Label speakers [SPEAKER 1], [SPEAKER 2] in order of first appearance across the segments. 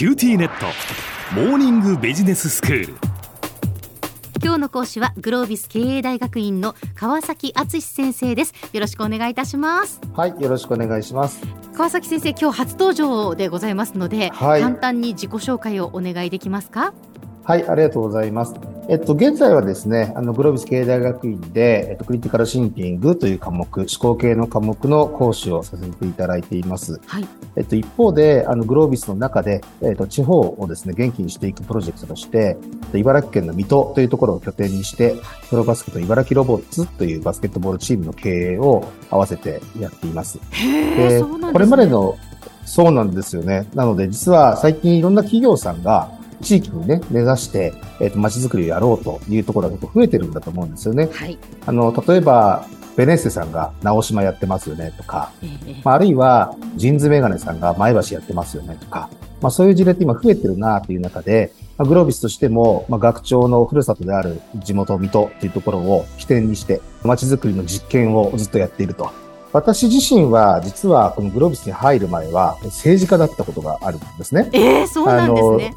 [SPEAKER 1] QTnet。モーニングビジネススクール。
[SPEAKER 2] 今日の講師はグロービス経営大学院の川崎敦先生です。よろしくお願いいたします。
[SPEAKER 3] はいよろしくお願いします。
[SPEAKER 2] 川崎先生今日初登場でございますので、はい、簡単に自己紹介をお願いできますか？
[SPEAKER 3] はい、ありがとうございます。えっと、現在はですね、あの、グロービス経営大学院で、えっと、クリティカルシンキングという科目、思考系の科目の講師をさせていただいています。はい。えっと、一方で、あの、グロービスの中で、えっと、地方をですね、元気にしていくプロジェクトとして、茨城県の水戸というところを拠点にして、プロバスケット茨城ロボッツというバスケットボールチームの経営を合わせてやっています。
[SPEAKER 2] へで、ね、
[SPEAKER 3] これまでの、そうなんですよね。なので、実は最近いろんな企業さんが、地域にね、目指して、えっ、ー、と、街づくりをやろうというところが結構増えてるんだと思うんですよね。はい。あの、例えば、ベネッセさんが直島やってますよねとか、えー、まあ、あるいは、ジンズメガネさんが前橋やってますよねとか、まあ、そういう事例って今増えてるなという中で、まあ、グロービスとしても、まあ、学長のふるさとである地元水戸というところを起点にして、街づくりの実験をずっとやっていると。私自身は、実はこのグロービスに入る前は、政治家だったことがあるんですね。
[SPEAKER 2] ええー、そうなんですね。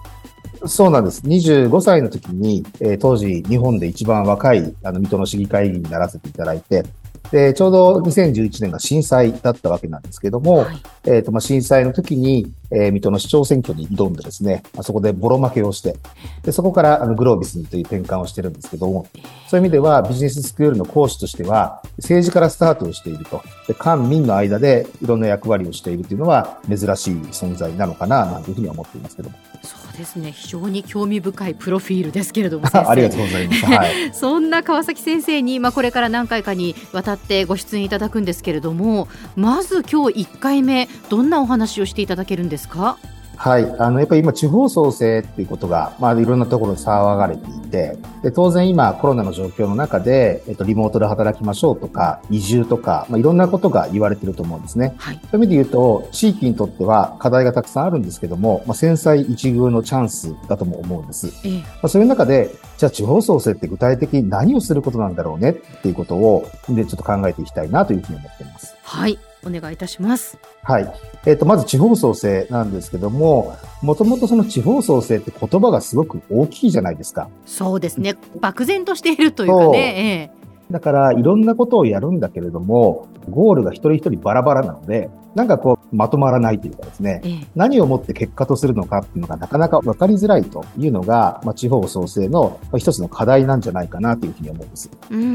[SPEAKER 3] そうなんです。25歳の時に、えー、当時日本で一番若いあの水戸の市議会議員にならせていただいて、で、ちょうど2011年が震災だったわけなんですけども、はい、えっ、ー、と、まあ、震災の時に、えー、水戸の市長選挙に挑んでですね、あそこでボロ負けをして、で、そこからあのグロービスにという転換をしてるんですけども、そういう意味ではビジネススクールの講師としては、政治からスタートをしていると。で、官民の間でいろんな役割をしているというのは珍しい存在なのかな、なんていうふうには思っていますけども。
[SPEAKER 2] そうですね。非常に興味深いプロフィールですけれども
[SPEAKER 3] ありがとうございます、はい、
[SPEAKER 2] そんな川崎先生に、まあ、これから何回かにわたってご出演いただくんですけれどもまず今日1回目どんなお話をしていただけるんですか？
[SPEAKER 3] はい。あの、やっぱり今、地方創生っていうことが、まあ、いろんなところで騒がれていて、で、当然今、コロナの状況の中で、えっと、リモートで働きましょうとか、移住とか、まあ、いろんなことが言われてると思うんですね。はい。そういう意味で言うと、地域にとっては課題がたくさんあるんですけども、まあ、繊細一遇のチャンスだとも思うんです。ええ、まあ、そういう中で、じゃあ地方創生って具体的に何をすることなんだろうねっていうことを、で、ちょっと考えていきたいなというふうに思っています。
[SPEAKER 2] はい。お願いいたします。
[SPEAKER 3] はい。えっ、ー、と、まず地方創生なんですけども、もともとその地方創生って言葉がすごく大きいじゃないですか。
[SPEAKER 2] そうですね。漠然としているというかね。
[SPEAKER 3] ええだから、いろんなことをやるんだけれども、ゴールが一人一人バラバラなので、なんかこう、まとまらないというかですね、ええ、何をもって結果とするのかっていうのがなかなか分かりづらいというのが、まあ、地方創生の一つの課題なんじゃないかなというふうに思うんです。うんう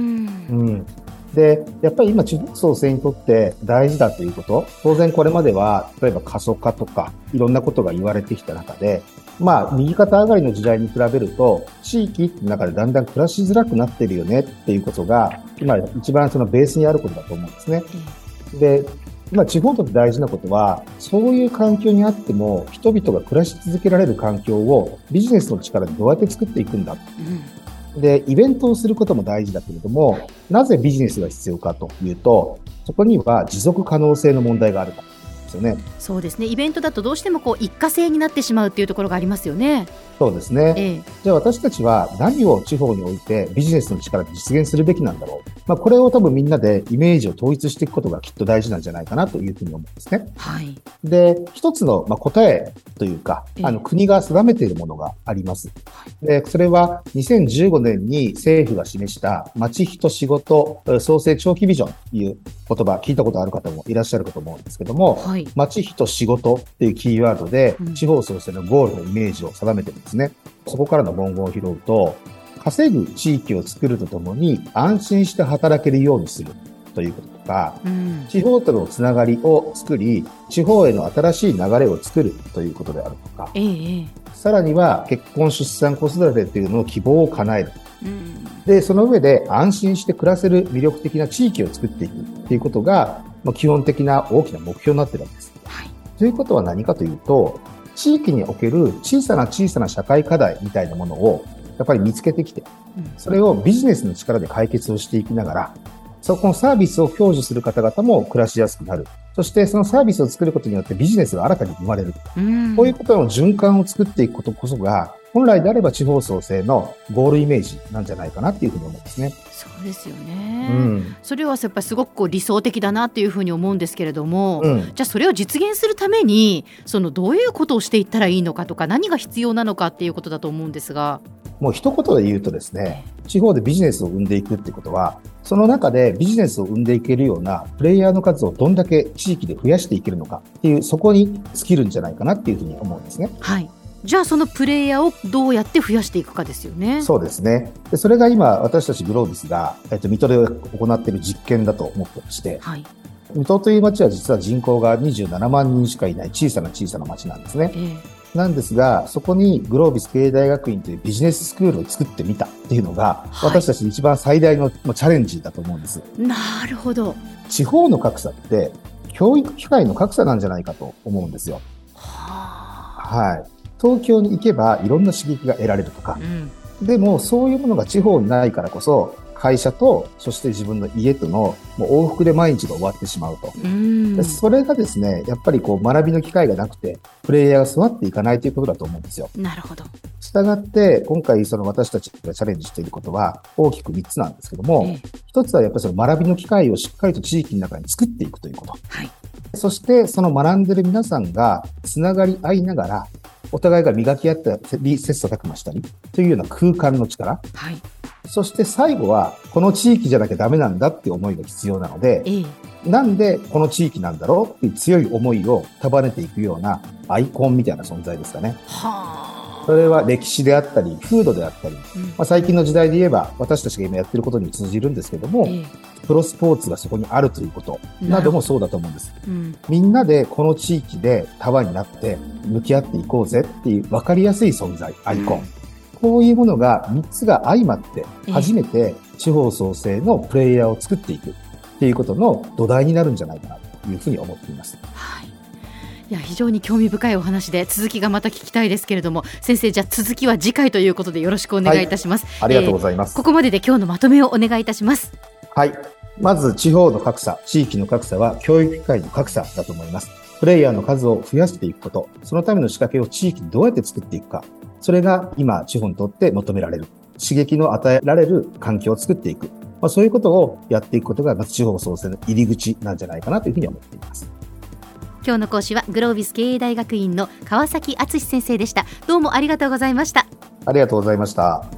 [SPEAKER 3] んで、やっぱり今、地方創生にとって大事だということ、当然これまでは、例えば過疎化とか、いろんなことが言われてきた中で、まあ、右肩上がりの時代に比べると、地域って中でだんだん暮らしづらくなってるよねっていうことが、今一番そのベースにあることだと思うんですね。で、今地方とって大事なことは、そういう環境にあっても、人々が暮らし続けられる環境をビジネスの力でどうやって作っていくんだ。うんで、イベントをすることも大事だけれども、なぜビジネスが必要かというと、そこには持続可能性の問題があるからですよね。
[SPEAKER 2] そうですね。イベントだとどうしてもこう一過性になってしまうっていうところがありますよね。
[SPEAKER 3] そうですね。ええ、じゃあ私たちは何を地方においてビジネスの力で実現するべきなんだろう。まあ、これを多分みんなでイメージを統一していくことがきっと大事なんじゃないかなというふうに思うんですね。はい。で、一つの、まあ、答えというか、あの国が定めているものがあります。で、それは2015年に政府が示した町人仕事創生長期ビジョンという言葉、聞いたことある方もいらっしゃるかと思うんですけども、はい、町人仕事っていうキーワードで、地方創生のゴールのイメージを定めてるんですね。そこからの文言を拾うと、稼ぐ地域を作るとともに安心して働けるようにするということとか、うん、地方とのつながりを作り、地方への新しい流れを作るということであるとか、ええ、さらには結婚、出産、子育てというのを希望を叶える。うん、で、その上で安心して暮らせる魅力的な地域を作っていくということが、まあ、基本的な大きな目標になっているわけです。はい、ということは何かというと、地域における小さな小さな社会課題みたいなものをやっぱり見つけてきて、それをビジネスの力で解決をしていきながら、そこのサービスを享受する方々も暮らしやすくなる。そしてそのサービスを作ることによってビジネスが新たに生まれる。うこういうことの循環を作っていくことこそが、本来であれば地方創生のゴールイメージなんじゃないかなっていうふうに思うんですね。
[SPEAKER 2] そうですよね、うん、それはやっぱりすごくこう理想的だなっていうふうに思うんですけれども、うん、じゃあそれを実現するためにそのどういうことをしていったらいいのかとか何が必要なのかっていうことだと思うんですが。
[SPEAKER 3] もう一言で言うとですね、地方でビジネスを生んでいくってことは、その中でビジネスを生んでいけるようなプレイヤーの数をどんだけ地域で増やしていけるのかっていう、そこに尽きるんじゃないかなっていうふうに思うんですね。
[SPEAKER 2] はい。じゃあそのプレイヤーをどうやって増やしていくかですよね。
[SPEAKER 3] そうですね。でそれが今私たちグロービスが、えっと、水戸で行っている実験だと思ってまして、はい、水戸という町は実は人口が27万人しかいない小さな小さな町なんですね。えーなんですが、そこにグロービス経営大学院というビジネススクールを作ってみたっていうのが、はい、私たち一番最大のチャレンジだと思うんです。
[SPEAKER 2] なるほど。
[SPEAKER 3] 地方の格差って、教育機会の格差なんじゃないかと思うんですよ。はい。東京に行けばいろんな刺激が得られるとか、うん、でもそういうものが地方にないからこそ、会社と、そして自分の家とのもう往復で毎日が終わってしまうと。うそれがですね、やっぱりこう学びの機会がなくて、プレイヤーが育っていかないということだと思うんですよ。
[SPEAKER 2] なるほど。
[SPEAKER 3] したがって、今回その私たちがチャレンジしていることは大きく3つなんですけども、一、つはやっぱりその学びの機会をしっかりと地域の中に作っていくということ。はい。そしてその学んでる皆さんがつながり合いながら、お互いが磨き合ったり、切磋琢磨したりというような空間の力。はい。そして最後は、この地域じゃなきゃダメなんだっていう思いが必要なので、ええ、なんでこの地域なんだろうっていう強い思いを束ねていくようなアイコンみたいな存在ですかね。はあ。それは歴史であったり、風土であったり、うん、まあ、最近の時代で言えば、私たちが今やってることに通じるんですけども、えプロスポーツがそこにあるということなどもそうだと思うんです。うん、みんなでこの地域で束になって向き合っていこうぜっていう分かりやすい存在、アイコン。うん、こういうものが3つが相まって初めて地方創生のプレイヤーを作っていくっていうことの土台になるんじゃないかなというふうに思っています。
[SPEAKER 2] はい。いや非常に興味深いお話で続きがまた聞きたいですけれども先生じゃあ続きは次回ということでよろしくお願いいたします、
[SPEAKER 3] はい、ありがとうございます、
[SPEAKER 2] えー、ここまでで今日のまとめをお願いいたします。
[SPEAKER 3] はい。まず地方の格差地域の格差は教育機会の格差だと思います。プレイヤーの数を増やしていくことそのための仕掛けを地域にどうやって作っていくかそれが今地方にとって求められる刺激の与えられる環境を作っていく。まあ、そういうことをやっていくことが、まず地方創生の入り口なんじゃないかなというふうに思っています。
[SPEAKER 2] 今日の講師はグロービス経営大学院の川崎敦先生でした。どうもありがとうございました。
[SPEAKER 3] ありがとうございました